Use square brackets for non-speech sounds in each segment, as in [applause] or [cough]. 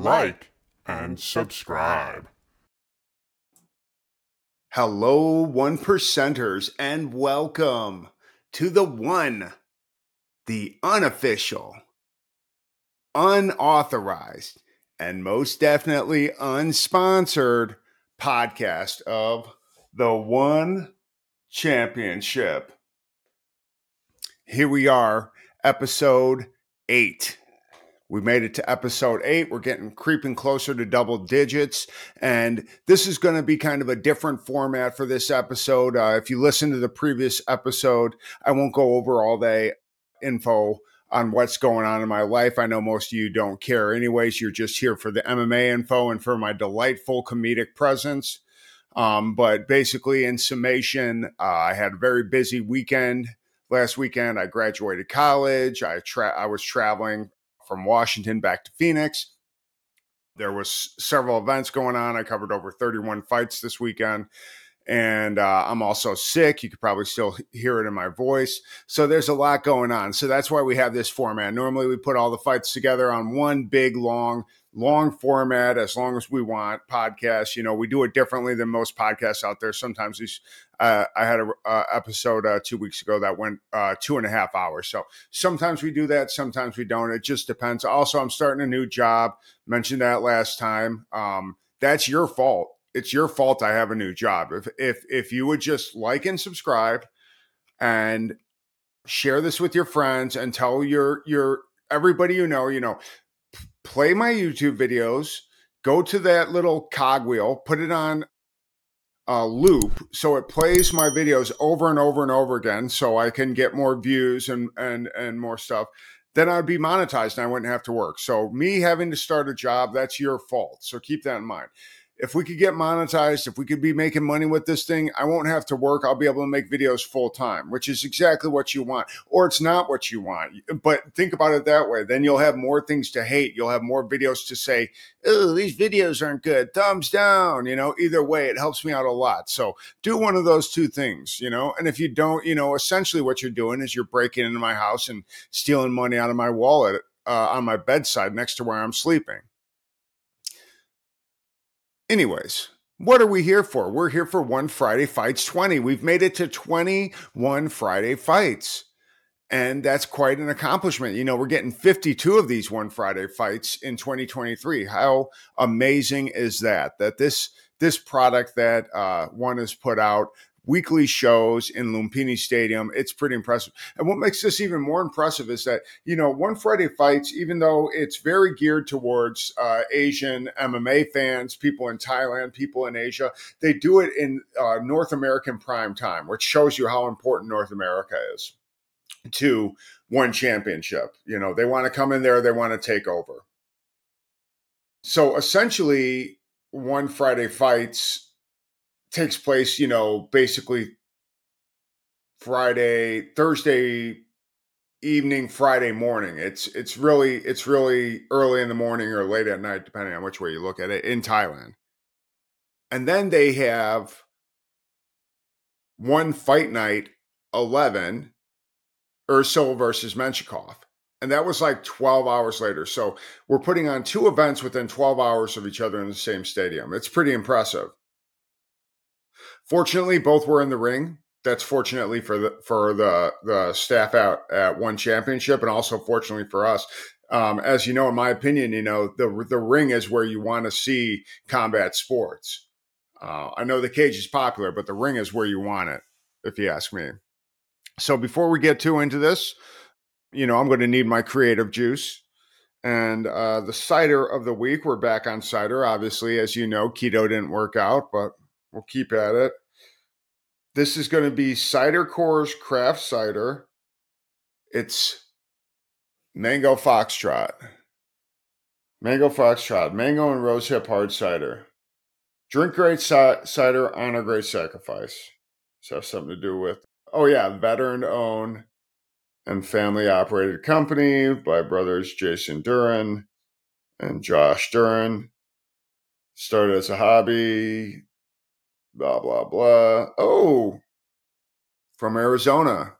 like, and subscribe. Hello, one percenters, and welcome to the one, the unofficial, unauthorized, and most definitely unsponsored podcast of the One Championship. Here we are, episode eight. We made it to episode eight. We're getting creeping closer to double digits. And this is going to be kind of a different format for this episode. Uh, if you listen to the previous episode, I won't go over all the info on what's going on in my life. I know most of you don't care. Anyways, you're just here for the MMA info and for my delightful comedic presence. Um, but basically, in summation, uh, I had a very busy weekend last weekend. I graduated college. I tra- I was traveling from Washington back to Phoenix. There was several events going on. I covered over 31 fights this weekend. And uh, I'm also sick. You could probably still hear it in my voice. So there's a lot going on. So that's why we have this format. Normally, we put all the fights together on one big, long long format as long as we want podcasts. You know we do it differently than most podcasts out there. Sometimes these uh, i had a uh, episode uh, two weeks ago that went uh, two and a half hours. So sometimes we do that sometimes we don't. It just depends. Also i'm starting a new job. Mentioned that last time. Um, that's your fault. It's your fault i have a new job. If if if you would just like and subscribe and share this with your friends and tell your your everybody you know you know play my YouTube videos, go to that little cogwheel, put it on a loop so it plays my videos over and over and over again so I can get more views and and and more stuff. Then I'd be monetized and I wouldn't have to work. So me having to start a job, that's your fault. So keep that in mind if we could get monetized, if we could be making money with this thing, I won't have to work. I'll be able to make videos full time, which is exactly what you want. Or it's not what you want. But think about it that way. Then you'll have more things to hate. You'll have more videos to say, oh, these videos aren't good. Thumbs down. You know, either way, it helps me out a lot. So do one of those two things, you know. And if you don't, you know, essentially what you're doing is you're breaking into my house and stealing money out of my wallet uh, on my bedside next to where I'm sleeping. Anyways, what are we here for? We're here for One Friday Fights 20. We've made it to 21 Friday Fights. And that's quite an accomplishment. You know, we're getting 52 of these One Friday fights in 2023. How amazing is that? That this this product that uh, one has put out weekly shows in Lumpini Stadium. It's pretty impressive. And what makes this even more impressive is that, you know, One Friday Fights, even though it's very geared towards uh, Asian MMA fans, people in Thailand, people in Asia, they do it in uh, North American prime time, which shows you how important North America is to one championship. You know, they want to come in there, they want to take over. So essentially, One Friday Fights takes place, you know, basically Friday, Thursday evening, Friday morning. It's it's really it's really early in the morning or late at night, depending on which way you look at it, in Thailand. And then they have one fight night, 11, Eersel versus Menshikov. And that was like 12 hours later. So we're putting on two events within 12 hours of each other in the same stadium. It's pretty impressive. Fortunately, both were in the ring. That's fortunately for the for the the staff out at one championship, and also fortunately for us. Um, as you know, in my opinion, you know the the ring is where you want to see combat sports. Uh, I know the cage is popular, but the ring is where you want it, if you ask me. So before we get too into this, you know, I'm going to need my creative juice. And uh, the cider of the week, we're back on cider. Obviously, as you know, keto didn't work out, but we'll keep at it. This is going to be Cider Corps Craft Cider. It's Mango Foxtrot. Mango Foxtrot. Mango and Rosehip Hard Cider. Drink great cider, honor great sacrifice. Does have something to do with, oh yeah, veteran owned and family operated company by brothers Jason Duran and Josh Duran. Started as a hobby, blah blah blah. Oh, from Arizona.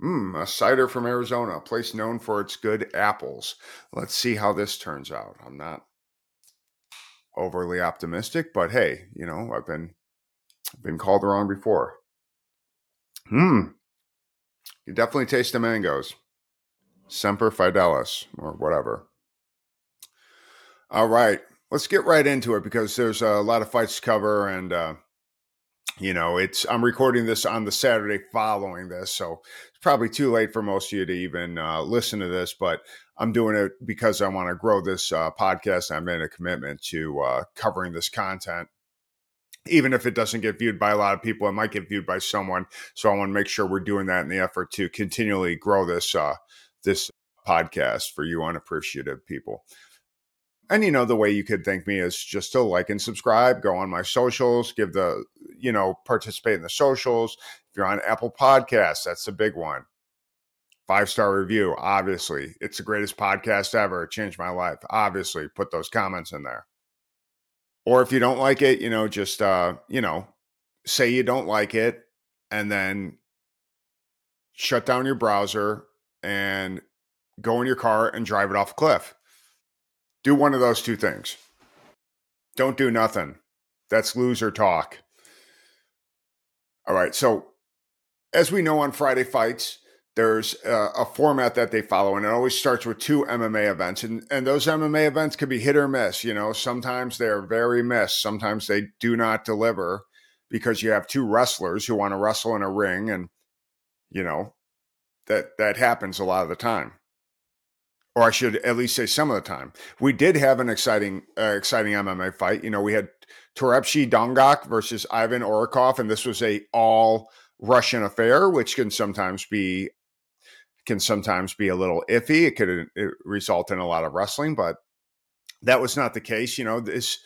Hmm, a cider from Arizona, a place known for its good apples. Let's see how this turns out. I'm not overly optimistic, but hey, you know, I've been been called wrong before. Hmm. You definitely taste the mangoes. Semper Fidelis or whatever. All right, let's get right into it because there's a lot of fights to cover, and uh, you know, it's I'm recording this on the Saturday following this, so it's probably too late for most of you to even uh, listen to this. But I'm doing it because I want to grow this uh, podcast. I made a commitment to uh, covering this content, even if it doesn't get viewed by a lot of people. It might get viewed by someone, so I want to make sure we're doing that in the effort to continually grow this uh, this podcast for you unappreciative people. And you know, the way you could thank me is just to like and subscribe, go on my socials, give the, you know, participate in the socials. If you're on Apple Podcasts, that's a big one. Five star review, obviously. It's the greatest podcast ever. It changed my life. Obviously, put those comments in there. Or if you don't like it, you know, just uh, you know, say you don't like it and then shut down your browser and go in your car and drive it off a cliff do one of those two things. Don't do nothing. That's loser talk. All right. So, as we know on Friday fights, there's a, a, format that they follow, and it always starts with two MMA events. And, and those MMA events could be hit or miss. You know, sometimes they're very miss, sometimes they do not deliver because you have two wrestlers who want to wrestle in a ring. And, you know, that, that happens a lot of the time or I should at least say some of the time. We did have an exciting, uh, exciting MMA fight. You know, we had Torepchi Dongak versus Ivan Orekhov, and this was a all Russian affair, which can sometimes be can sometimes be a little iffy. It could it result in a lot of wrestling, but that was not the case. You know, this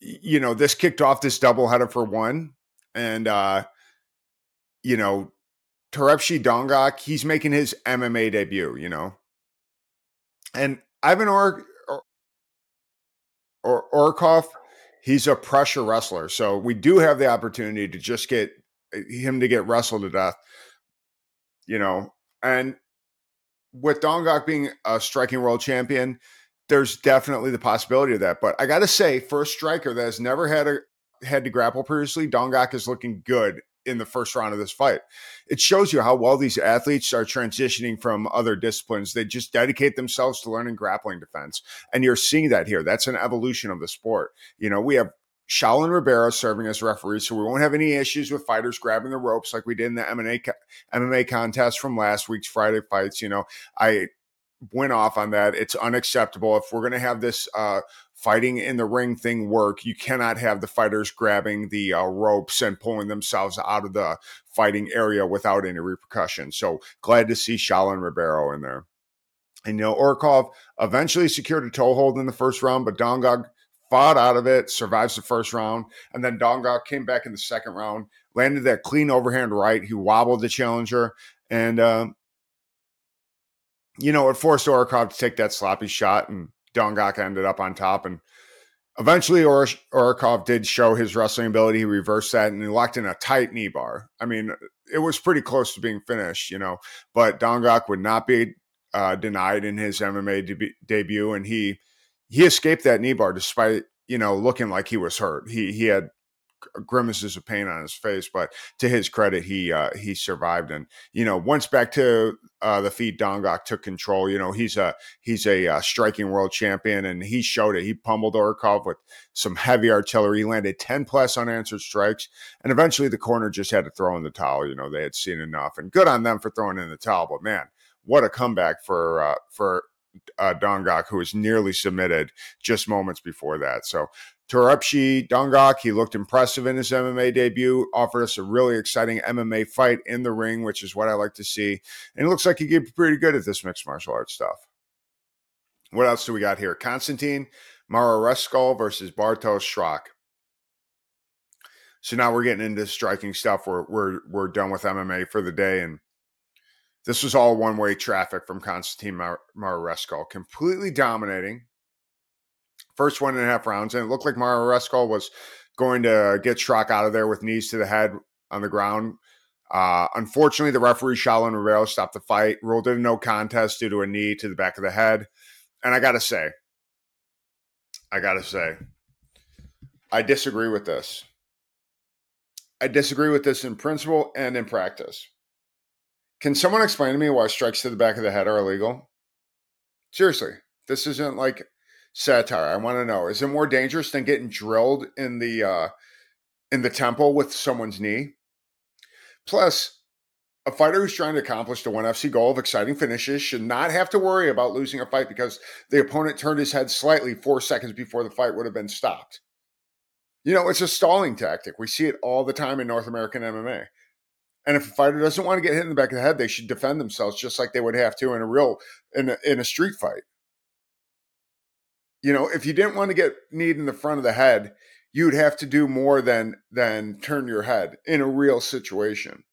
you know this kicked off this doubleheader for one, and uh, you know. Torepchi Dongak, he's making his MMA debut, you know, and Ivan or or Orkov, he's a pressure wrestler. So we do have the opportunity to just get eh, him to get wrestled to death. You know, and with Dongak being a striking world champion, there's definitely the possibility of that. But I got to say, for a striker that has never had a had to grapple previously, Dongak is looking good in the first round of this fight. It shows you how well these athletes are transitioning from other disciplines. They just dedicate themselves to learning grappling defense. And you're seeing that here. That's an evolution of the sport. You know, we have Shaolin Ribeiro serving as referee, so we won't have any issues with fighters grabbing the ropes like we did in the MMA MMA contest from last week's Friday fights. You know, I went off on that. It's unacceptable. If we're going to have this uh, fighting in the ring thing work, you cannot have the fighters grabbing the uh, ropes and pulling themselves out of the fighting area without any repercussion. So glad to see Shaolin Ribeiro in there. And you know, Orkov eventually secured a toehold in the first round, but Dongak fought out of it, survives the first round, and then Dongak came back in the second round, landed that clean overhand right. He wobbled the challenger, and uh, you know, it forced Orkov to take that sloppy shot, and Dongak ended up on top. And eventually, Or- Orekhov did show his wrestling ability. He reversed that and he locked in a tight knee bar. I mean, it was pretty close to being finished, you know, but Dongak would not be uh, denied in his MMA deb- debut. And he, he escaped that knee bar despite, you know, looking like he was hurt. He, he had grimaces of pain on his face, but to his credit, he uh, he survived. And you know, once back to uh, the feet, Dongak took control. You know, he's a he's a uh, striking world champion, and he showed it. He pummeled Orkov with some heavy artillery. He landed ten plus unanswered strikes, and eventually the corner just had to throw in the towel. You know, they had seen enough, and good on them for throwing in the towel. But man, what a comeback for uh, for uh, Dongak, who was nearly submitted just moments before that. So Torepchi Dongak, he looked impressive in his MMA debut, offered us a really exciting MMA fight in the ring, which is what I like to see. And it looks like he get pretty good at this mixed martial arts stuff. What else do we got here? Konstantin Mahareskal versus Bartosz Szrak. So now we're getting into striking stuff. We're we're we're done with MMA for the day, and this was all one way traffic from Konstantin Mar- completely dominating first one and a half rounds, and it looked like Mahareskal was going to get Szrak out of there with knees to the head on the ground. Uh, unfortunately, the referee Shaolin Ribeiro stopped the fight, ruled it a no contest due to a knee to the back of the head. And I gotta say, I gotta say, I disagree with this. I disagree with this in principle and in practice. Can someone explain to me why strikes to the back of the head are illegal? Seriously, this isn't like satire. I want to know: is it more dangerous than getting drilled in the uh, in the temple with someone's knee? Plus, a fighter who's trying to accomplish the one FC goal of exciting finishes should not have to worry about losing a fight because the opponent turned his head slightly four seconds before the fight would have been stopped. You know, it's a stalling tactic. We see it all the time in North American MMA. And if a fighter doesn't want to get hit in the back of the head, they should defend themselves just like they would have to in a real in a, in a street fight. You know, if you didn't want to get kneed in the front of the head, you'd have to do more than than turn your head in a real situation.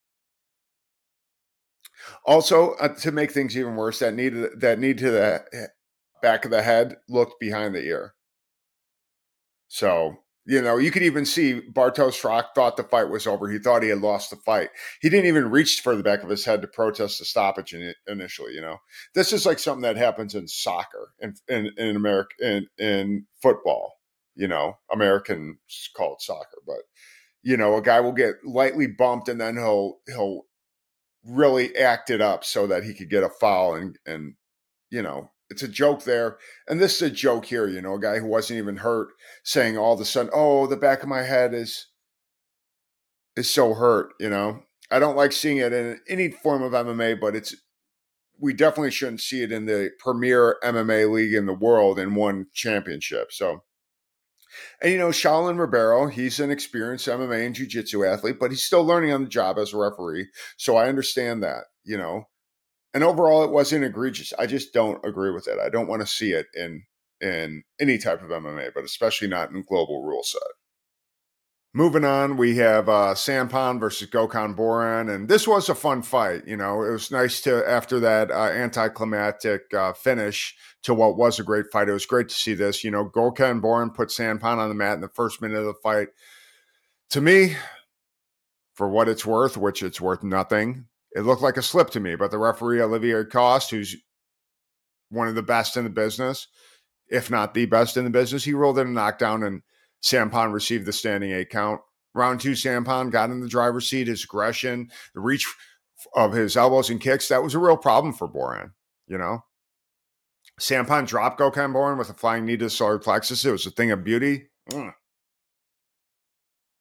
Also, uh, to make things even worse, that knee to, that knee to the back of the head looked behind the ear. So you know, you could even see Bartosz Froch thought the fight was over. He thought he had lost the fight. He didn't even reach for the back of his head to protest the stoppage in, initially. You know, this is like something that happens in soccer and in, in, in America in, in football. You know, Americans call it soccer, but you know, a guy will get lightly bumped and then he'll he'll really act it up so that he could get a foul and and you know it's a joke there. And this is a joke here, you know, a guy who wasn't even hurt saying all of a sudden, oh, the back of my head is is so hurt, you know. I don't like seeing it in any form of MMA, but it's we definitely shouldn't see it in the premier MMA league in the world in one championship. So and you know, Shaolin Ribeiro, he's an experienced MMA and jiu-jitsu athlete, but he's still learning on the job as a referee. So I understand that, you know. And overall, it wasn't egregious. I just don't agree with it. I don't want to see it in in any type of MMA, but especially not in global rule set. Moving on, we have uh, versus Gokhan Boran, and this was a fun fight. You know, it was nice to after that uh, anticlimactic uh, finish to what was a great fight. It was great to see this. You know, Gokhan Boran put Saenphon on the mat in the first minute of the fight. To me, for what it's worth, which it's worth nothing, it looked like a slip to me, but the referee, Olivier Coste, who's one of the best in the business, if not the best in the business, he rolled in a knockdown and Saenphon received the standing eight count. Round two, Saenphon got in the driver's seat. His aggression, the reach of his elbows and kicks, that was a real problem for Boran, you know? Saenphon dropped Gokhan Boran with a flying knee to the solar plexus. It was a thing of beauty. Mm.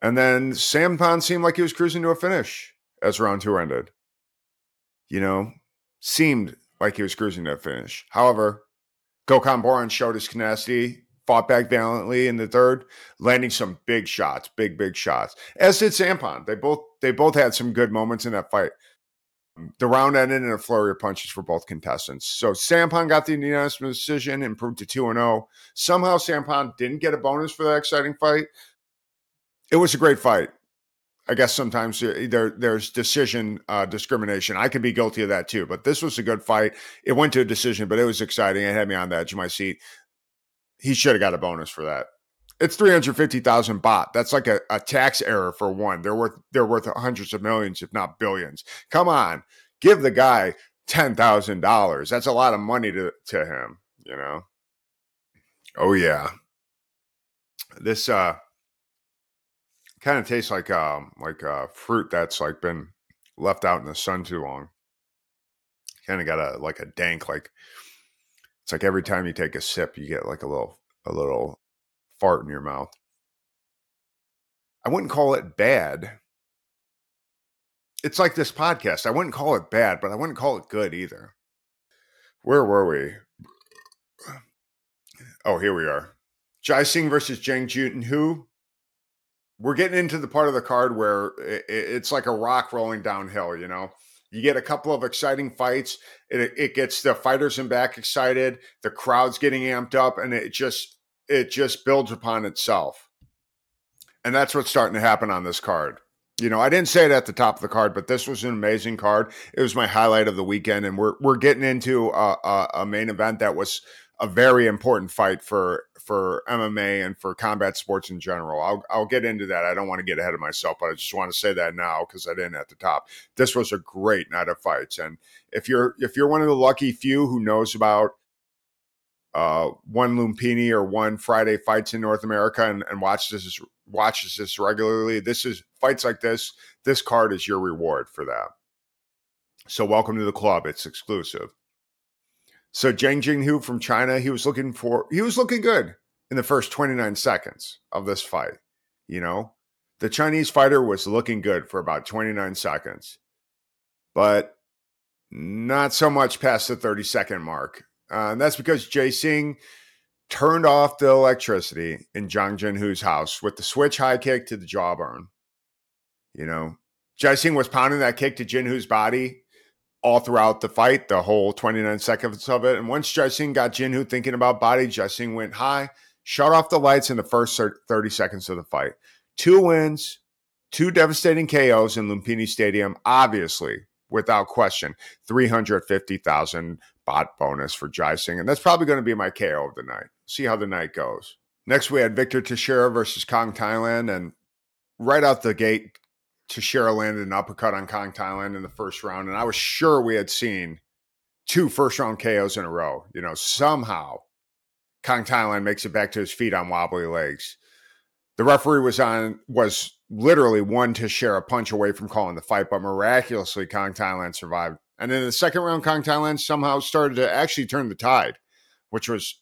And then Saenphon seemed like he was cruising to a finish as round two ended you know, seemed like he was cruising to a finish. However, Gokhan Boran showed his tenacity, fought back valiantly in the third, landing some big shots, big, big shots. As did Saenphon. They both they both had some good moments in that fight. The round ended in a flurry of punches for both contestants. So Saenphon got the unanimous decision, improved to 2 0. Somehow Saenphon didn't get a bonus for that exciting fight. It was a great fight. I guess sometimes there there's decision uh, discrimination. I could be guilty of that too. But this was a good fight. It went to a decision, but it was exciting. It had me on the edge of my seat. He should have got a bonus for that. It's three hundred fifty thousand baht. That's like a, a tax error for one. They're worth they're worth hundreds of millions, if not billions. Come on, give the guy ten thousand dollars. That's a lot of money to to him. You know. Oh yeah. This uh kind of tastes like um like uh fruit that's like been left out in the sun too long. Kind of got a like a dank like it's like every time you take a sip you get like a little a little fart in your mouth. I wouldn't call it bad. It's like this podcast. I wouldn't call it bad, but I wouldn't call it good either. Where were we? Oh, here we are. Jaising versus Jang Zhang Jinhu we're getting into the part of the card where it's like a rock rolling downhill. You know, you get a couple of exciting fights. It, it gets the fighters in back excited. The crowd's getting amped up, and it just it just builds upon itself. And that's what's starting to happen on this card. You know, I didn't say it at the top of the card, but this was an amazing card. It was my highlight of the weekend, and we're we're getting into a, a, a main event that was a very important fight for for MMA and for combat sports in general. I'll I'll get into that. I don't want to get ahead of myself, but I just want to say that now because I didn't at the top. This was a great night of fights, and if you're if you're one of the lucky few who knows about uh, one Lumpini or one Friday fights in North America and, and watches this watches this regularly, this is fights like this. This card is your reward for that. So welcome to the club. It's exclusive. So Zhang Jinhu from China, he was looking for he was looking good in the first 29 seconds of this fight. You know, the Chinese fighter was looking good for about 29 seconds, but not so much past the 30 second mark. Uh, and that's because Jaising turned off the electricity in Zhang Jinhu's house with the switch high kick to the jawbone. You know, Jaising was pounding that kick to Jinhu's body all throughout the fight, the whole 29 seconds of it. And once Jaising got Jinhu thinking about body, Jaising went high, shut off the lights in the first 30 seconds of the fight. Two wins, two devastating KOs in Lumpini Stadium, obviously, without question. 350,000 baht bonus for Jaising. And that's probably going to be my KO of the night. See how the night goes. Next, we had Victor Teixeira versus Kongthailand. And right out the gate, Teixeira landed an uppercut on Kongthailand in the first round. And I was sure we had seen two first round KOs in a row. You know, somehow Kongthailand makes it back to his feet on wobbly legs. The referee was on was literally one Teixeira punch away from calling the fight, but miraculously Kongthailand survived. And in the second round, Kongthailand somehow started to actually turn the tide, which was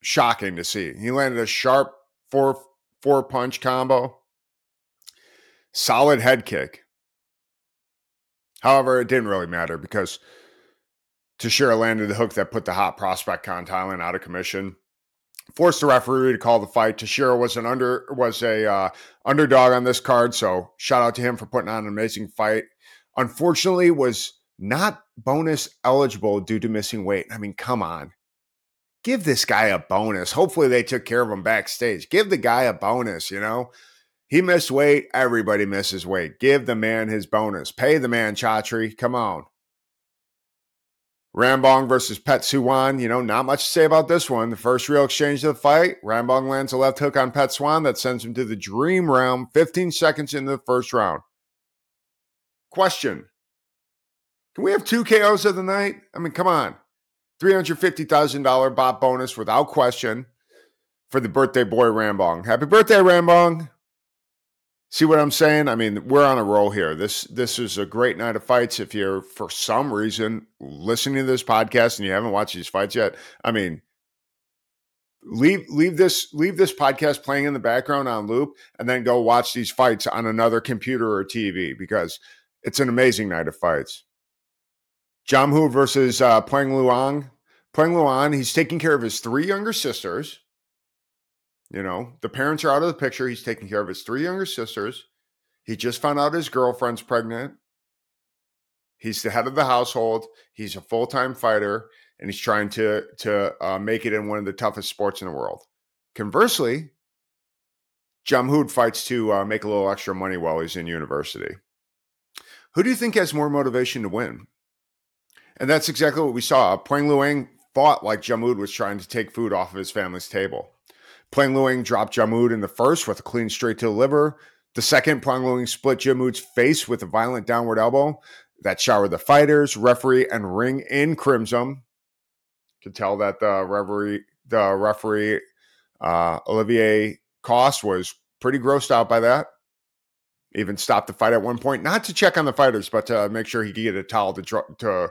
shocking to see. He landed a sharp four four punch combo solid head kick. However, it didn't really matter because Teixeira landed the hook that put the hot prospect Kongthailand out of commission. Forced the referee to call the fight. Teixeira was an under was a uh, underdog on this card, so shout out to him for putting on an amazing fight. Unfortunately, was not bonus eligible due to missing weight. I mean, come on, give this guy a bonus. Hopefully, they took care of him backstage. Give the guy a bonus. You know, he missed weight. Everybody misses weight. Give the man his bonus. Pay the man, Chatri. Come on. Rambong versus Pet Suwan. You know, not much to say about this one. The first real exchange of the fight. Rambong lands a left hook on Pet Swan that sends him to the dream round 15 seconds into the first round. Question Can we have two KOs of the night? I mean, come on. $350,000 baht bonus without question for the birthday boy Rambong. Happy birthday, Rambong. See what I'm saying? I mean, we're on a roll here. This this is a great night of fights. If you're for some reason listening to this podcast and you haven't watched these fights yet, I mean, leave leave this leave this podcast playing in the background on loop and then go watch these fights on another computer or TV because it's an amazing night of fights. Jomhod versus uh, Puengluang. Peng Luang, he's taking care of his three younger sisters you know, the parents are out of the picture. He's taking care of his three younger sisters. He just found out his girlfriend's pregnant. He's the head of the household. He's a full time fighter, and he's trying to to uh, make it in one of the toughest sports in the world. Conversely, Jomhod fights to uh, make a little extra money while he's in university. Who do you think has more motivation to win? And that's exactly what we saw. Puengluang fought like Jomhod was trying to take food off of his family's table. Puengluang dropped Jomhod in the first with a clean straight to the liver. The second, Puengluang split Jomhod's face with a violent downward elbow that showered the fighters, referee, and ring in crimson. Could tell that the referee, the referee uh, Olivier Coste was pretty grossed out by that. Even stopped the fight at one point, not to check on the fighters, but to make sure he could get a towel to to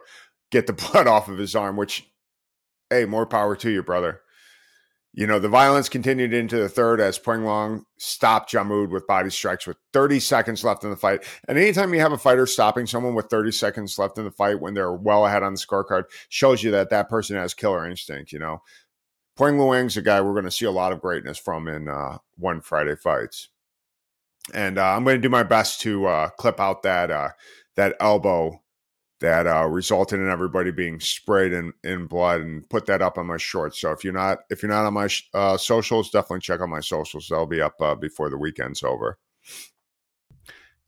get the [laughs] blood off of his arm. Which, hey, more power to you, brother. You know, the violence continued into the third as Puengluang stopped Jomhod with body strikes with 30 seconds left in the fight. And anytime you have a fighter stopping someone with 30 seconds left in the fight when they're well ahead on the scorecard, shows you that that person has killer instinct. You know, Puengluang's a guy we're going to see a lot of greatness from in uh, one Friday fights. And uh, I'm going to do my best to uh, clip out that uh, that elbow that uh, resulted in everybody being sprayed in, in blood and put that up on my shorts. So if you're not if you're not on my uh, socials, definitely check out my socials. They'll be up uh, before the weekend's over.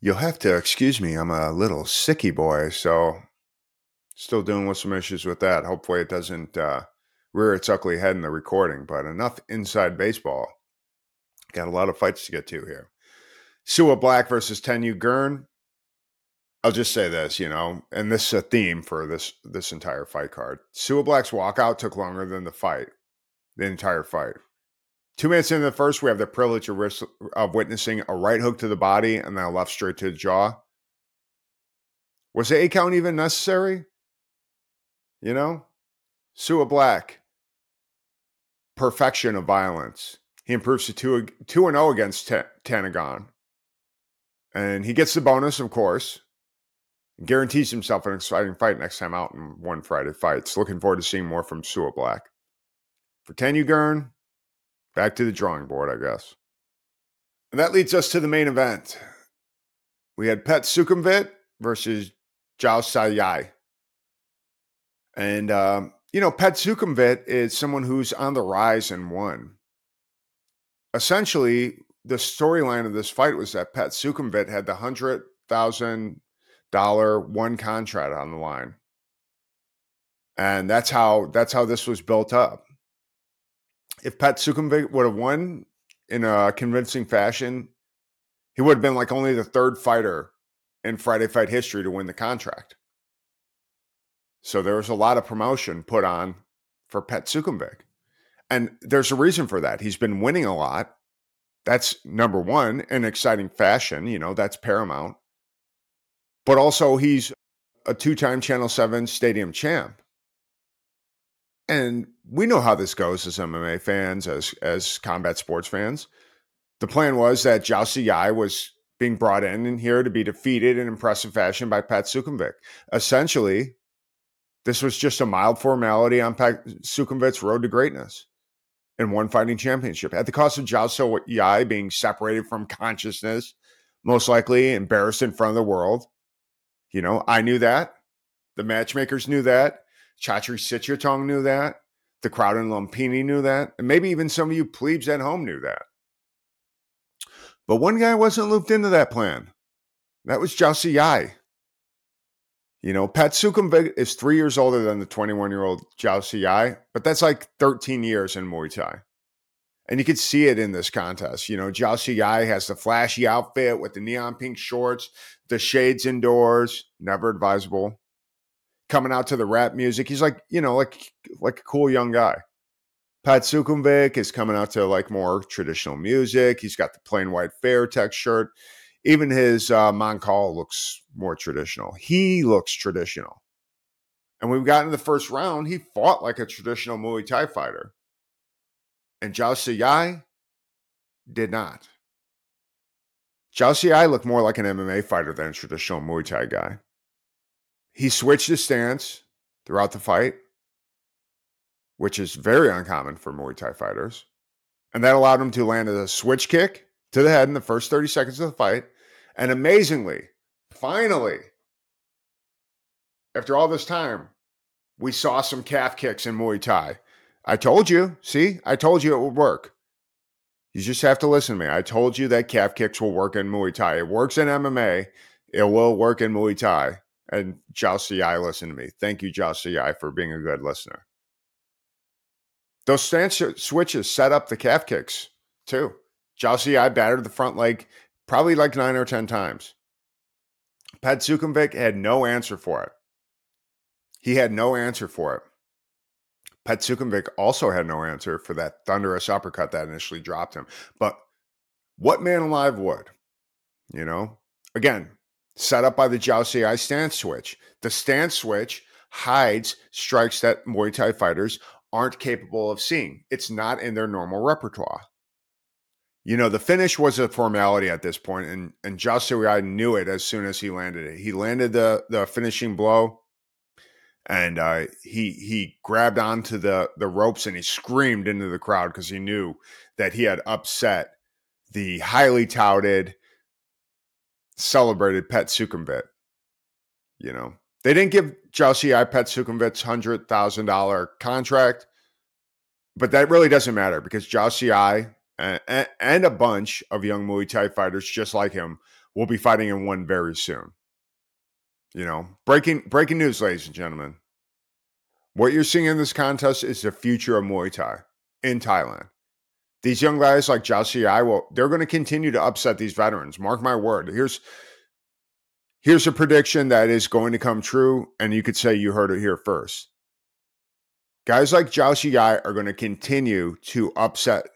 You'll have to excuse me. I'm a little sicky boy, so still dealing with some issues with that. Hopefully, it doesn't uh, rear its ugly head in the recording. But enough inside baseball. Got a lot of fights to get to here. Suablack versus Tenyu Gurn. I'll just say this, you know, and this is a theme for this this entire fight card. Suablack's walkout took longer than the fight, the entire fight. Two minutes into the first, we have the privilege of, of witnessing a right hook to the body and then a left straight to the jaw. Was the eight count even necessary? You know, Suablack, perfection of violence. He improves to 2 2 and 0 against T- Tanagon. And he gets the bonus, of course. Guarantees himself an exciting fight next time out in one Friday fights. Looking forward to seeing more from Suablack. For Tinugurn, back to the drawing board, I guess. And that leads us to the main event. We had Phetsukumvit versus Jaosuayai. And, um, you know, Phetsukumvit is someone who's on the rise and won. Essentially, the storyline of this fight was that Pat Sukhumvit had the hundred thousand dollar one contract on the line, and that's how that's how this was built up. If Pat Sukhumvit would have won in a convincing fashion, he would have been like only the third fighter in Friday Fight history to win the contract. So there was a lot of promotion put on for Phetsukumvit. And there's a reason for that. He's been winning a lot. That's number one, in exciting fashion. You know, that's paramount. But also, he's a two time Channel 7 stadium champ. And we know how this goes as MMA fans, as, as combat sports fans. The plan was that Jao Yai was being brought in and here to be defeated in impressive fashion by Pat Sukhumvit. Essentially, this was just a mild formality on Pat Sukhumvit's road to greatness and one fighting championship at the cost of So Yai being separated from consciousness, most likely embarrassed in front of the world. You know, I knew that. The matchmakers knew that. Chatri Sityodtong knew that. The crowd in Lumpini knew that. And maybe even some of you plebes at home knew that. But one guy wasn't looped into that plan. That was Jao Yai. You know, Pat Sukhumvit is three years older than the 21 year old Jao Yai, but that's like 13 years in Muay Thai. And you could see it in this contest. You know, Jao Yai has the flashy outfit with the neon pink shorts, the shades indoors, never advisable. Coming out to the rap music. He's like, you know, like like a cool young guy. Pat Sukhumvit is coming out to like more traditional music. He's got the plain white Fairtex shirt. Even his uh, Mongkol looks more traditional. He looks traditional. And when we got into the first round, he fought like a traditional Muay Thai fighter. And Jaosuayai did not. Jaosuayai looked more like an MMA fighter than a traditional Muay Thai guy. He switched his stance throughout the fight, which is very uncommon for Muay Thai fighters. And that allowed him to land a switch kick to the head in the first 30 seconds of the fight. And amazingly, finally, after all this time, we saw some calf kicks in Muay Thai. I told you, see, I told you it would work. You just have to listen to me. I told you that calf kicks will work in Muay Thai. It works in MMA. It will work in Muay Thai. And Jao Yai listened to me. Thank you, Jao Yai, for being a good listener. Those stance switches set up the calf kicks too. Jao Yai battered the front leg probably like nine or 10 times. Pat Sukhumvit had no answer for it. He had no answer for it. Pat also had no answer for that thunderous uppercut that initially dropped him. But what man alive would? You know, again, set up by the Jao Yai stance switch. The stance switch hides strikes that Muay Thai fighters aren't capable of seeing. It's not in their normal repertoire you know, the finish was a formality at this point, and and Joshua knew it as soon as he landed it. He landed the the finishing blow, and uh, he he grabbed onto the the ropes and he screamed into the crowd because he knew that he had upset the highly touted, celebrated Phetsukumvit. You know, they didn't give Josie I Phetsukumvit's hundred thousand dollar contract, but that really doesn't matter because Josie and, and a bunch of young Muay Thai fighters just like him will be fighting in one very soon. You know, breaking breaking news, ladies and gentlemen. What you're seeing in this contest is the future of Muay Thai in Thailand. These young guys like Jao Yai will they're going to continue to upset these veterans. Mark my word. Here's Here's a prediction that is going to come true, and you could say you heard it here first. Guys like Jaosuayai are going to continue to upset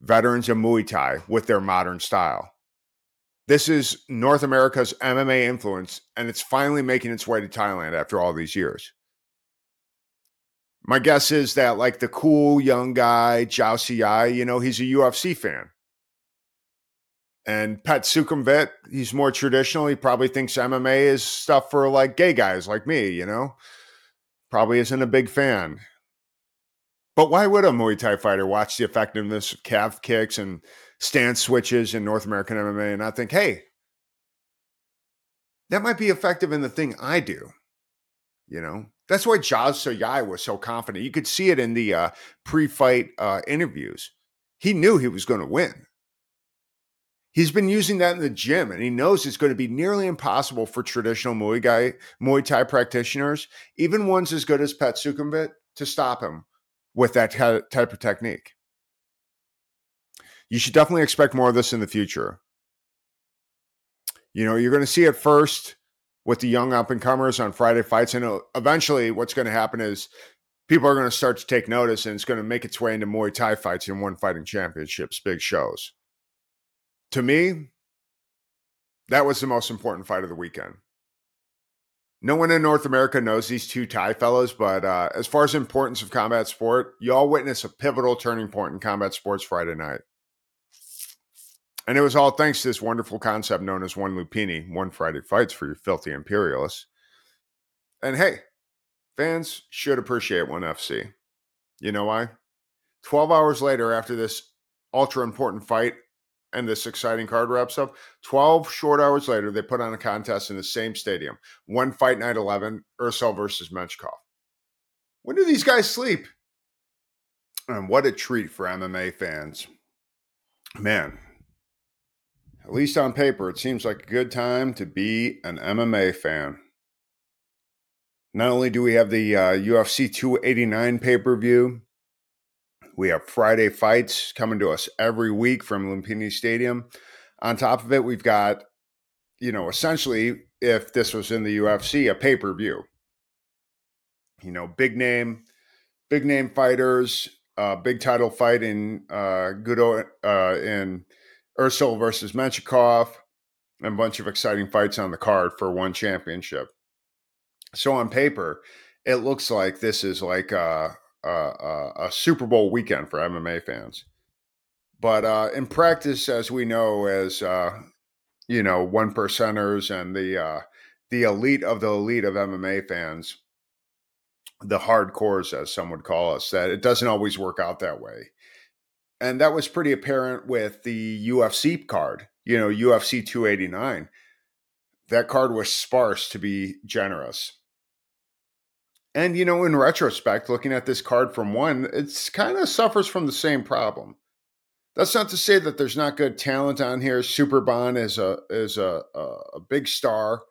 veterans of Muay Thai with their modern style. This is North America's MMA influence, and it's finally making its way to Thailand after all these years. My guess is that, like the cool young guy, Jaosuayai, you know, he's a UFC fan. And Pat Sukhumvit, he's more traditional. He probably thinks MMA is stuff for like gay guys like me, you know? Probably isn't a big fan. But why would a Muay Thai fighter watch the effectiveness of calf kicks and stance switches in North American MMA and not think, hey, that might be effective in the thing I do? You know, that's why Jaosuayai was so confident. You could see it in the uh, pre-fight uh, interviews. He knew he was going to win. He's been using that in the gym, and he knows it's going to be nearly impossible for traditional Muay, Thai, Muay Thai practitioners, even ones as good as Pat Sukhumvit, to stop him with that type of technique. You should definitely expect more of this in the future. You know, you're going to see it first with the young up and comers on Friday fights, and uh, eventually, what's going to happen is people are going to start to take notice, and it's going to make its way into Muay Thai fights and one fighting championships, big shows to me, that was the most important fight of the weekend. No one in North America knows these two Thai fellows, but uh, as far as importance of combat sport, you all witness a pivotal turning point in combat sports Friday night. And it was all thanks to this wonderful concept known as One Lumpini, One Friday Fights for you filthy imperialists. And hey, fans should appreciate One FC. You know why? 12 hours later, after this ultra important fight, and this exciting card wraps up. 12 short hours later, they put on a contest in the same stadium. One fight night 11, Eersel versus Menshikov. When do these guys sleep? And what a treat for MMA fans. Man, at least on paper, it seems like a good time to be an MMA fan. Not only do we have the uh, UFC 289 pay per view, we have Friday fights coming to us every week from Lumpini Stadium. On top of it, we've got, you know, essentially, if this was in the UFC, a pay per view. You know, big name, big name fighters, uh, big title fight in uh, Guto uh, in Eersel versus Menshikov, and a bunch of exciting fights on the card for one championship. So on paper, it looks like this is like a, uh, a Super Bowl weekend for MMA fans. But uh, in practice, as we know, as uh, you know, one percenters and the uh, the elite of the elite of MMA fans, the hardcores, as some would call us, that it doesn't always work out that way. And that was pretty apparent with the UFC card, you know, UFC 289. That card was sparse to be generous. And, you know, in retrospect, looking at this card from one, it's kind of suffers from the same problem. That's not to say that there's not good talent on here. Super Superbon is a is a, a big star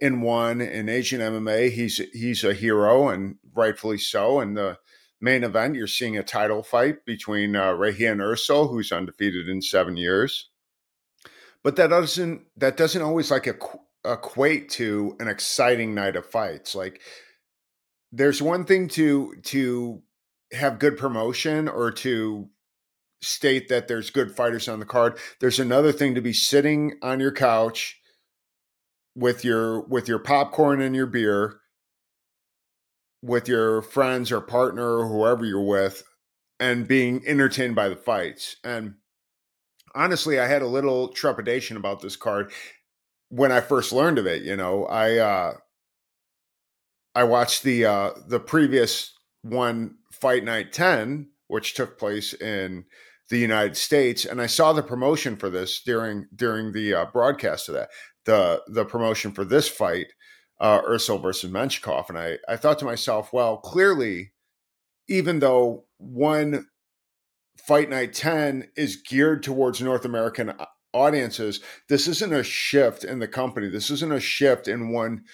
in one in Asian MMA. He's he's a hero and rightfully so. And the main event, you're seeing a title fight between uh, Regian Eersel, who's undefeated in seven years. But that doesn't that doesn't always like equate to an exciting night of fights. Like there's one thing to to have good promotion or to state that there's good fighters on the card. There's another thing to be sitting on your couch with your with your popcorn and your beer with your friends or partner or whoever you're with and being entertained by the fights. And honestly, I had a little trepidation about this card when I first learned of it, you know. I uh I watched the uh, the previous one, Fight Night Ten, which took place in the United States, and I saw the promotion for this during during the uh, broadcast of that. The the promotion for this fight, uh, versus Menshikov, and I I thought to myself, well, clearly, even though one Fight Night Ten is geared towards North American uh, audiences, this isn't a shift in the company. This isn't a shift in one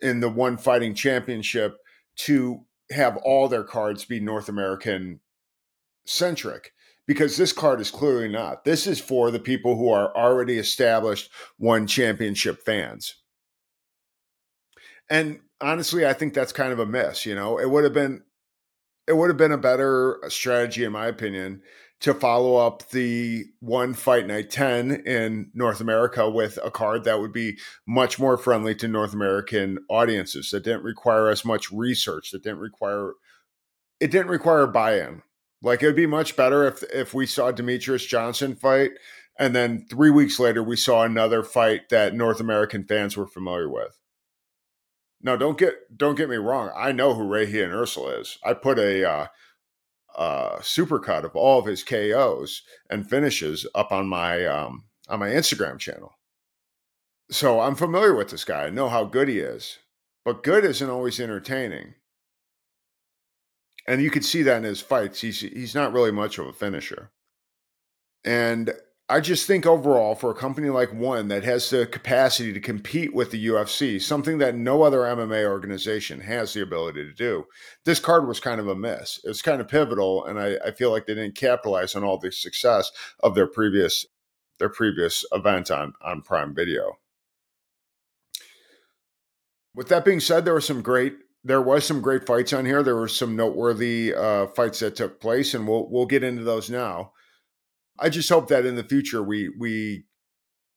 in the one fighting championship to have all their cards be North American centric because this card is clearly not. This is for the people who are already established one championship fans. And honestly, I think that's kind of a miss. You know, it would have been it would have been a better uh, strategy, in my opinion, to follow up the one fight night 10 in North America with a card that would be much more friendly to North American audiences that didn't require as much research, that didn't require it didn't require buy-in. Like it would be much better if if we saw Demetrious Johnson fight and then 3 weeks later we saw another fight that North American fans were familiar with. Now don't get don't get me wrong. I know who Regian Eersel is. I put a uh, uh, supercut of all of his KOs and finishes up on my um, on my Instagram channel. So I'm familiar with this guy. I know how good he is, but good isn't always entertaining. And you can see that in his fights. He's he's not really much of a finisher. And I just think overall, for a company like one that has the capacity to compete with the UFC, something that no other MMA organization has the ability to do, this card was kind of a miss. It's kind of pivotal, and I, I, feel like they didn't capitalize on all the success of their previous their previous event on on Prime Video. With that being said, there were some great there was some great fights on here. There were some noteworthy uh, fights that took place, and we'll we'll get into those now. I just hope that in the future we we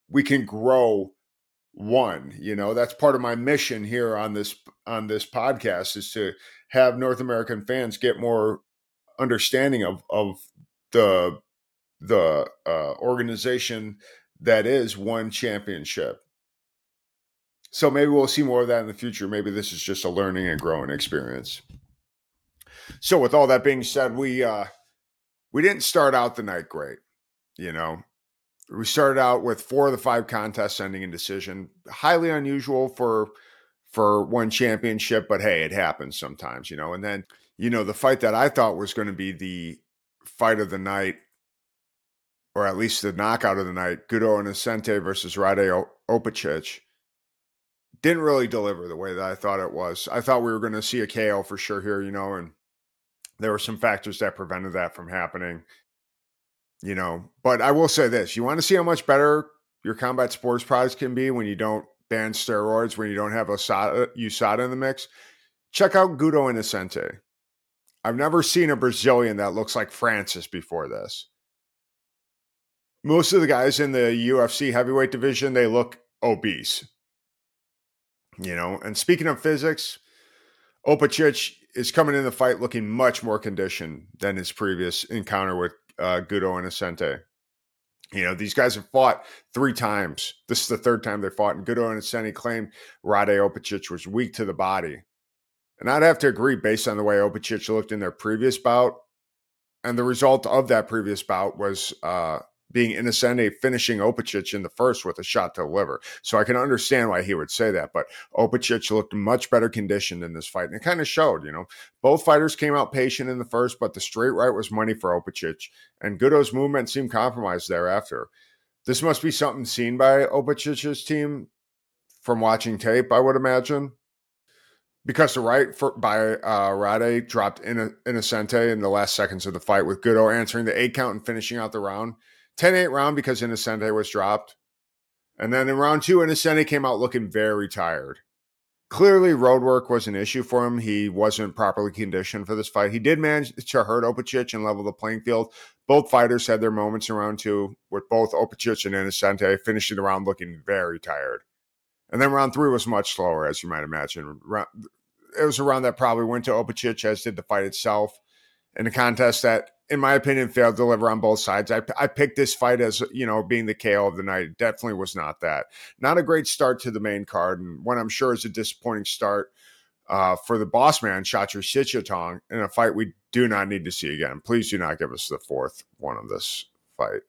we can grow one you know? That's part of my mission here on this on this podcast is to have north american fans get more understanding of of the the uh, organization that is one championship. So maybe we'll see more of that in the future. Maybe this is just a learning and growing experience. So with all that being said we uh we didn't start out the night great you know, we started out with four of the five contests ending in decision. Highly unusual for for one championship, but hey, it happens sometimes, you know. And then, you know, the fight that I thought was going to be the fight of the night, or at least the knockout of the night, Guto and Innocente versus Rade Opacic, didn't really deliver the way that I thought it was. I thought we were going to see a KO for sure here, you know, and there were some factors that prevented that from happening you know, but I will say this: you want to see how much better your combat sports products can be when you don't ban steroids, when you don't have USADA, uh, USADA in the mix. Check out Guto Innocente. I've never seen a Brazilian that looks like Francis before this. Most of the guys in the UFC heavyweight division, they look obese. You know, and speaking of physics, Opacic is coming in the fight looking much more conditioned than his previous encounter with uh, Guto Innocente. You know, these guys have fought three times. This is the third time they fought, and Guto and Innocente claimed Rade Opacic was weak to the body. And I'd have to agree based on the way Opacic looked in their previous bout. And the result of that previous bout was uh, being Innocente finishing Opacic in the first with a shot to the liver. So I can understand why he would say that. But Opacic looked much better conditioned in this fight. And it kind of showed, you know, both fighters came out patient in the first, but the straight right was money for Opacic. And Guto's movement seemed compromised thereafter. This must be something seen by Opacic's team from watching tape, I would imagine. Because the right for, by uh, Rade dropped in Innocente in the last seconds of the fight, with Guto answering the eight count and finishing out the round. 10 8 round because Innocente was dropped. And then in round two, Innocente came out looking very tired. Clearly, road work was an issue for him. He wasn't properly conditioned for this fight. He did manage to hurt Opacic and level the playing field. Both fighters had their moments in round two, with both Opacic and Innocente finishing the round looking very tired. And then round three was much slower, as you might imagine. It was a round that probably went to Opacic, as did the fight itself. In a contest that in my opinion, failed to deliver on both sides. I, I picked this fight as, you know, being the KO of the night. It definitely was not that. Not a great start to the main card, and what I'm sure is a disappointing start uh, for the boss man, Chatri Sityodtong, in a fight we do not need to see again. Please do not give us the fourth one of this fight.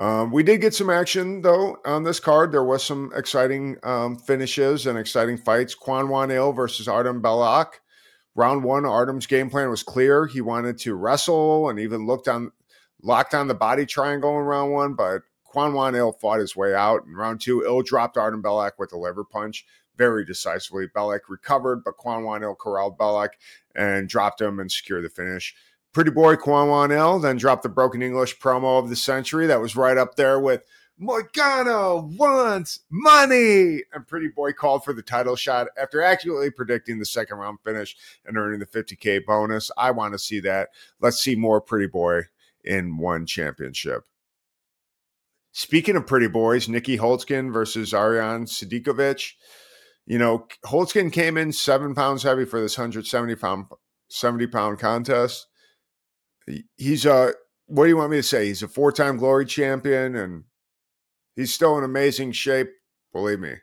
Um, we did get some action though on this card. There was some exciting um, finishes and exciting fights. Kwon Won Il versus Artem Belakh round one, Artem's game plan was clear. He wanted to wrestle and even looked on, locked on the body triangle in round one, but Kwon Won Il fought his way out. In round two, Il dropped Artem Belakh with a liver punch very decisively. Belakh recovered, but Kwon Won Il corralled Belakh and dropped him and secured the finish. Pretty boy Kwon Won Il then dropped the broken English promo of the century. That was right up there with Moicano wants money. And Pretty Boy called for the title shot after accurately predicting the second round finish and earning the 50K bonus. I want to see that. Let's see more Pretty Boy in one championship. Speaking of pretty boys, Nieky Holzken versus Arian Sadikovic. You know, Holzken came in seven pounds heavy for this 170 pound 70 pound contest. He's a what do you want me to say? He's a four time glory champion and he's still in amazing shape. Believe me,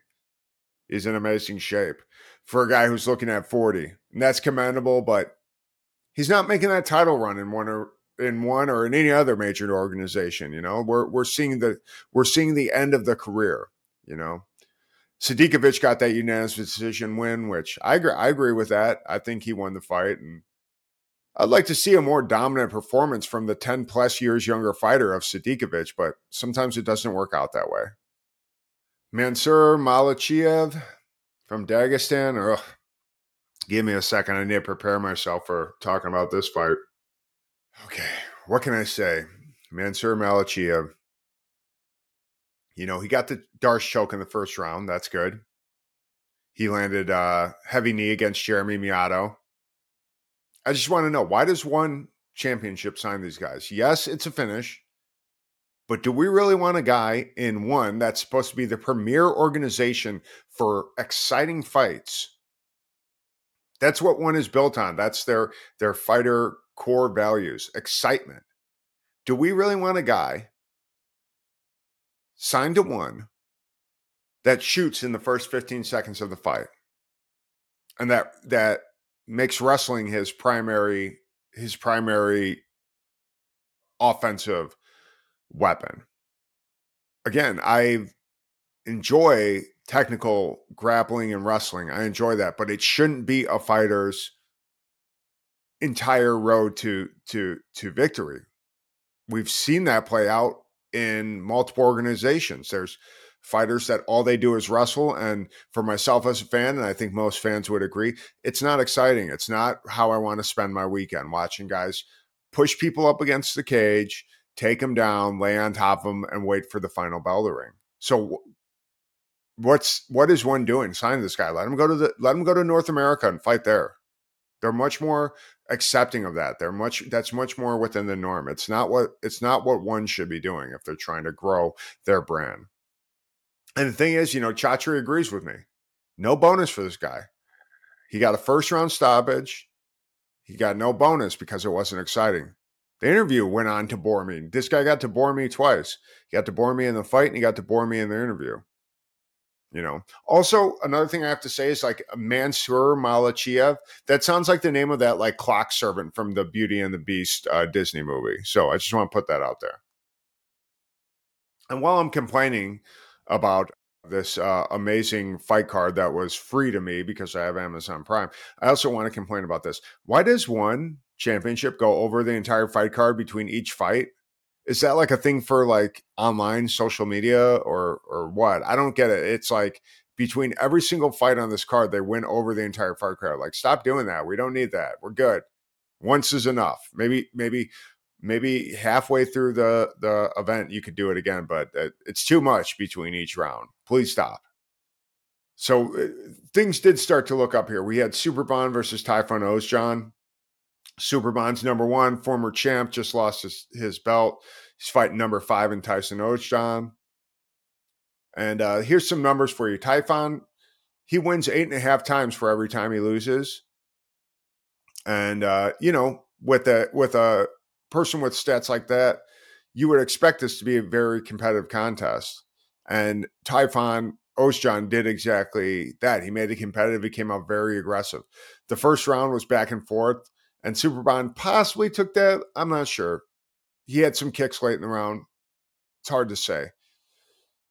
he's in amazing shape for a guy who's looking at 40. And that's commendable, but he's not making that title run in one or in one or in any other major organization. You know, we're we're seeing the we're seeing the end of the career. You know, Sadikovic got that unanimous decision win, which I agree, I agree with that. I think he won the fight, and I'd like to see a more dominant performance from the ten plus years younger fighter of Sadikovic, but sometimes it doesn't work out that way. Mansur Malachiev from Dagestan. Ugh. Give me a second. I need to prepare myself for talking about this fight. Okay, what can I say? Mansur Malachiev. You know, he got the Darce choke in the first round. That's good. He landed a heavy knee against Jeremy Miado. I just want to know why does one championship sign these guys? Yes, it's a finish, but do we really want a guy in one that's supposed to be the premier organization for exciting fights? That's what one is built on. That's their their fighter core values, excitement. Do we really want a guy signed to one that shoots in the first 15 seconds of the fight and that that makes wrestling his primary his primary offensive weapon. Again, I enjoy technical grappling and wrestling. I enjoy that, but it shouldn't be a fighter's entire road to to to victory. We've seen that play out in multiple organizations. There's fighters that all they do is wrestle and for myself as a fan and I think most fans would agree, it's not exciting. It's not how I want to spend my weekend watching guys push people up against the cage, take them down, lay on top of them and wait for the final bell to ring. So what's what is one doing? Sign this guy. Let him go to the let him go to North America and fight there. They're much more accepting of that. They're much that's much more within the norm. It's not what it's not what one should be doing if they're trying to grow their brand. And the thing is, you know, Chatri agrees with me. No bonus for this guy. He got a first round stoppage. He got no bonus because it wasn't exciting. The interview went on to bore me. This guy got to bore me twice. He got to bore me in the fight and he got to bore me in the interview. You know, also another thing I have to say is like Mansur Malachiev. That sounds like the name of that like clock servant from the Beauty and the Beast uh, Disney movie. So I just want to put that out there. And while I'm complaining about this uh, amazing fight card that was free to me because I have Amazon Prime, I also want to complain about this. Why does one championship go over the entire fight card between each fight? is that like a thing for like online social media or or what? I don't get it. It's like between every single fight on this card, they win over the entire fight card. Like, stop doing that. We don't need that. We're good. Once is enough. Maybe, maybe, maybe halfway through the the event you could do it again, but it's too much between each round. Please stop. So uh, things did start to look up here. We had Superbon versus Tayfun Ozcan. Superbon's number one, former champ, just lost his, his belt. He's fighting number five in Tayfun Ozcan. And uh, here's some numbers for you. Tayfun, he wins eight and a half times for every time he loses. And uh, you know, with a with a person with stats like that, you would expect this to be a very competitive contest. And Tayfun Ozcan did exactly that. He made it competitive. He came out very aggressive. The first round was back and forth and Superbon possibly took that. I'm not sure. He had some kicks late in the round. It's hard to say.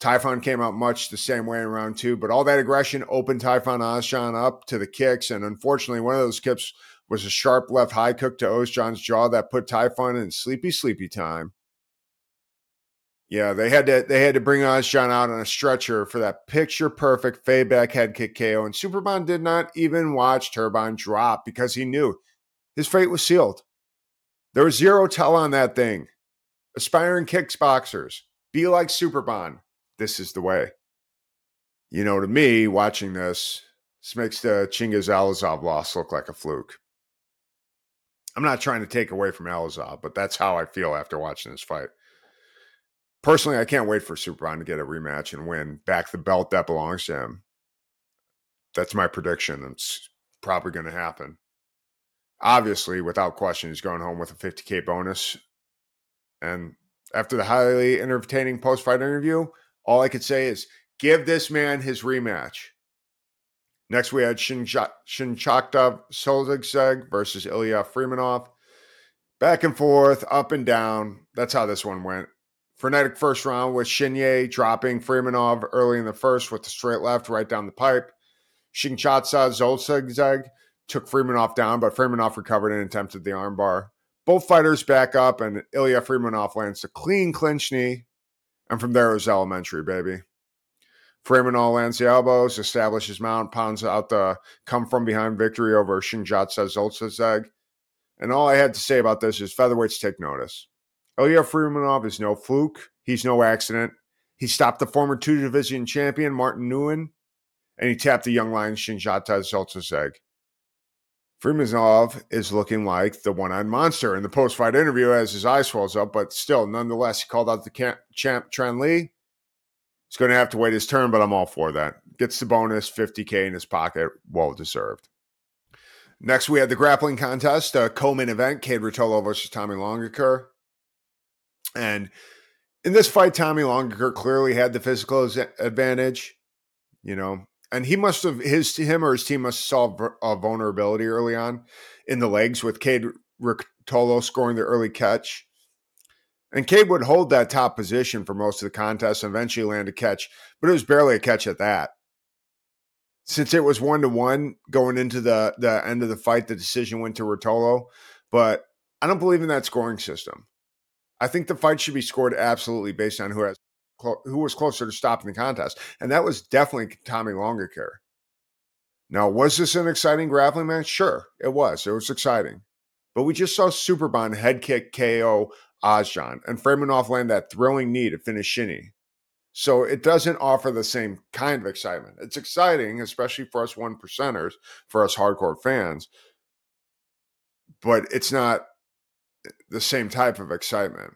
Tayfun came out much the same way in round two, but all that aggression opened Tayfun Ozcan up to the kicks. And unfortunately, one of those kicks was a sharp left high hook to Ozcan's jaw that put Tayfun in sleepy, sleepy time. Yeah, they had to they had to bring Ozcan out on a stretcher for that picture perfect fade back head kick KO. And Superbon did not even watch Turbine drop because he knew his fate was sealed. There was zero tell on that thing. Aspiring kickboxers, Be like Superbon. This is the way. You know, to me, watching this, this makes the Chingiz Allazov loss look like a fluke. I'm not trying to take away from Allazov, but that's how I feel after watching this fight. Personally, I can't wait for Superbon to get a rematch and win back the belt that belongs to him. That's my prediction. It's probably going to happen. Obviously, without question, he's going home with a 50K bonus. And after the highly entertaining post fight interview, all I could say is give this man his rematch. Next, we had Shinchakta Solzigzeg versus Ilya Freymanov. Back and forth, up and down. That's how this one went. Frenetic first round with Shinye dropping Freymanov early in the first with the straight left right down the pipe. Shinchakta Zolzigzeg took Freymanov down, but Freymanov recovered and attempted the armbar. Both fighters back up, and Ilya Freymanov lands a clean clinch knee. And from there, it was elementary, baby. The elbows, establishes mount, pounds out the come from behind victory over Shinjatsa Zoltzazeg. And all I had to say about this is featherweights take notice. Oh Ilya Freymanov is no fluke. He's no accident. He stopped the former two division champion, Martin Nguyen, and he tapped the young lion, Shinjata Zoltzazeg. Freymanov is looking like the one-eyed monster in the post-fight interview as his eye swells up, but still, nonetheless, he called out the champ Tang Le. He's going to have to wait his turn, but I'm all for that. Gets the bonus, 50K in his pocket, well deserved. Next, we had the grappling contest, a co-main event, Cade Ruotolo versus Tommy Langaker. And in this fight, Tommy Langaker clearly had the physical advantage. You know, and he must have his him or his team must have solve a vulnerability early on in the legs with Cade Ruotolo scoring the early catch. And Cade would hold that top position for most of the contest and eventually land a catch, but it was barely a catch at that. Since it was one to one going into the, the end of the fight, the decision went to Ruotolo. But I don't believe in that scoring system. I think the fight should be scored absolutely based on who has who was closer to stopping the contest, and that was definitely Tommy Langaker. Now, was this an exciting grappling match? Sure, it was. It was exciting, but we just saw Superbon head kick KO Ozcan and Freymanov land that thrilling knee to finish Shinny. So it doesn't offer the same kind of excitement. It's exciting, especially for us one percenters, for us hardcore fans, but it's not the same type of excitement.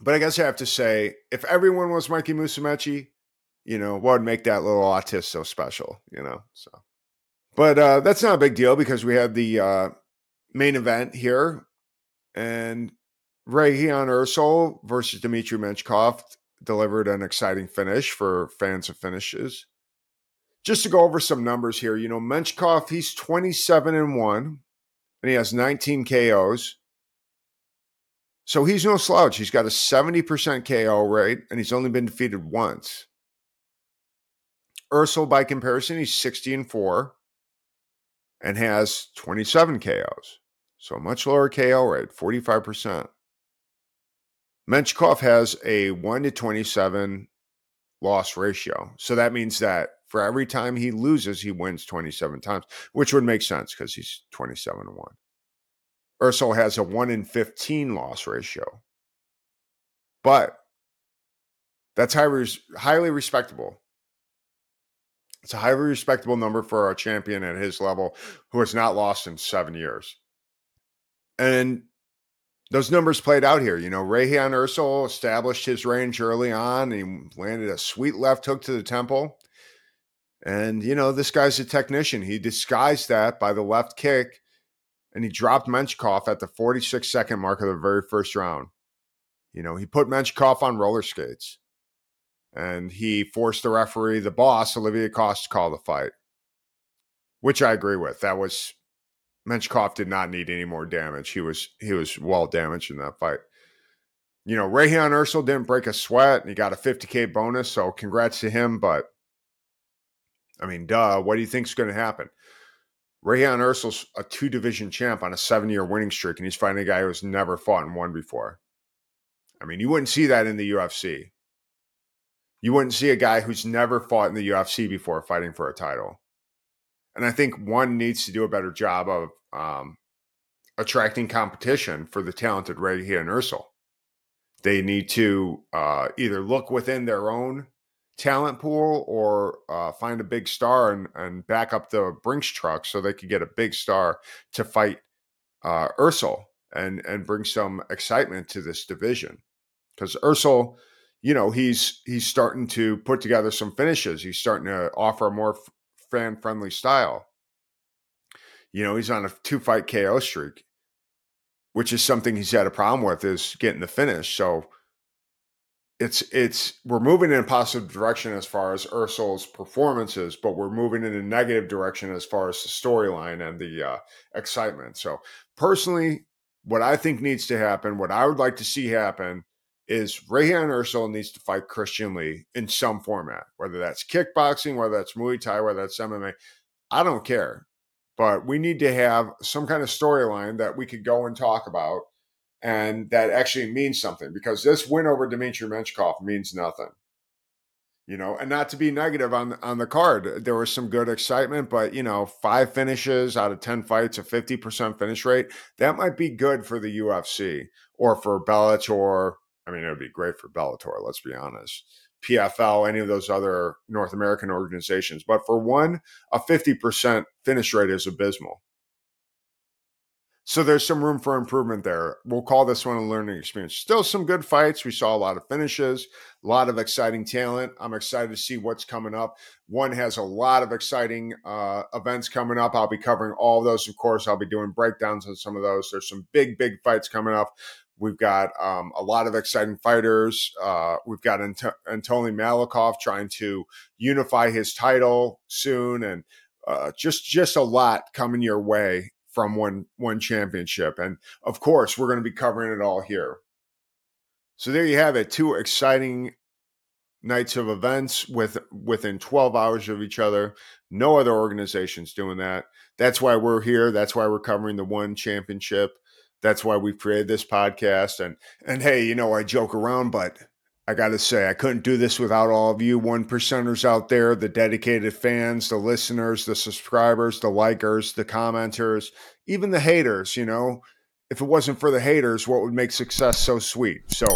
But I guess I have to say, if everyone was Mikey Musumeci, you know, what would make that little autist so special, you know? So, but uh, that's not a big deal because we had the uh, main event here, and Regian Eersel versus Dmitry Menshikov delivered an exciting finish for fans of finishes. Just to go over some numbers here, you know, Menshikov, he's 27 and 1, and he has 19 KOs. So he's no slouch. He's got a 70% KO rate, and he's only been defeated once. Eersel, by comparison, he's 60 and 4 and has 27 KOs. So much lower KO rate, 45%. Menshikov has a 1 to 27 loss ratio. So that means that for every time he loses, he wins 27 times, which would make sense because he's 27 to 1. Eersel has a 1 in 15 loss ratio. But that's highly, highly respectable. It's a highly respectable number for a champion at his level who has not lost in seven years. And those numbers played out here. You know, Regian Eersel established his range early on. He landed a sweet left hook to the temple. And, you know, this guy's a technician. He disguised that by the left kick and he dropped Menshikov at the 46 second mark of the very first round. You know, he put Menshikov on roller skates and he forced the referee, the boss, Olivier Coste, to call the fight, which I agree with. That was Menshikov did not need any more damage. He was he was well damaged in that fight. You know, Regian Eersel didn't break a sweat and he got a 50k bonus, so congrats to him. But I mean, duh, what do you think is going to happen? Regian Eersel's a two division champ on a seven year winning streak, and he's fighting a guy who's never fought and won before. I mean, you wouldn't see that in the UFC. You wouldn't see a guy who's never fought in the UFC before fighting for a title. And I think one needs to do a better job of um, attracting competition for the talented Regian Eersel. They need to uh, either look within their own talent pool or uh, find a big star and, and back up the Brinks truck so they could get a big star to fight uh, Eersel and and bring some excitement to this division because Eersel, you know, he's he's starting to put together some finishes. He's starting to offer a more fan friendly style. You know, he's on a two fight KO streak, which is something he's had a problem with is getting the finish. So it's it's we're moving in a positive direction as far as Eersel's performances, but we're moving in a negative direction as far as the storyline and the uh, excitement. So personally, what I think needs to happen, what I would like to see happen, is Regian Eersel needs to fight Christian Lee in some format, whether that's kickboxing, whether that's Muay Thai, whether that's MMA. I don't care, but we need to have some kind of storyline that we could go and talk about and that actually means something because this win over Dmitry Menshikov means nothing. You know, and not to be negative on on the card, there was some good excitement, but you know, five finishes out of ten fights, a fifty percent finish rate, that might be good for the UFC or for Bellator. I mean, it would be great for Bellator. Let's be honest. PFL, any of those other North American organizations, but for one, a fifty percent finish rate is abysmal. So there's some room for improvement there. We'll call this one a learning experience. Still some good fights. We saw a lot of finishes, a lot of exciting talent. I'm excited to see what's coming up. One has a lot of exciting uh, events coming up. I'll be covering all of those, of course. I'll be doing breakdowns on some of those. There's some big, big fights coming up. We've got um, a lot of exciting fighters. Uh, we've got Ant- Anatoly Malikov trying to unify his title soon, and uh, just just a lot coming your way from one one championship. And of course, we're going to be covering it all here. So there you have it, two exciting nights of events with within 12 hours of each other. No other organizations doing that. That's why we're here. That's why we're covering the one championship. That's why we created this podcast. And and hey, you know, I joke around, but I got to say, I couldn't do this without all of you one percenters out there, the dedicated fans, the listeners, the subscribers, the likers, the commenters, even the haters. You know, if it wasn't for the haters, what would make success so sweet? So,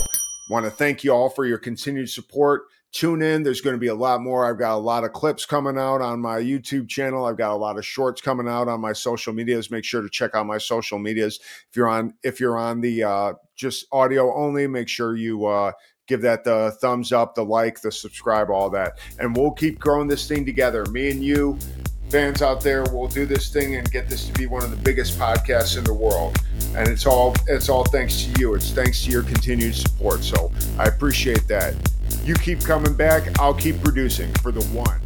want to thank you all for your continued support. Tune in. There's going to be a lot more. I've got a lot of clips coming out on my YouTube channel. I've got a lot of shorts coming out on my social medias. Make sure to check out my social medias. If you're on, if you're on the uh, just audio only, make sure you uh, give that the thumbs up, the like, the subscribe, all that. And we'll keep growing this thing together. Me and you, fans out there, we'll do this thing and get this to be one of the biggest podcasts in the world. And it's all it's all thanks to you. It's thanks to your continued support. So I appreciate that. You keep coming back. I'll keep producing for the one.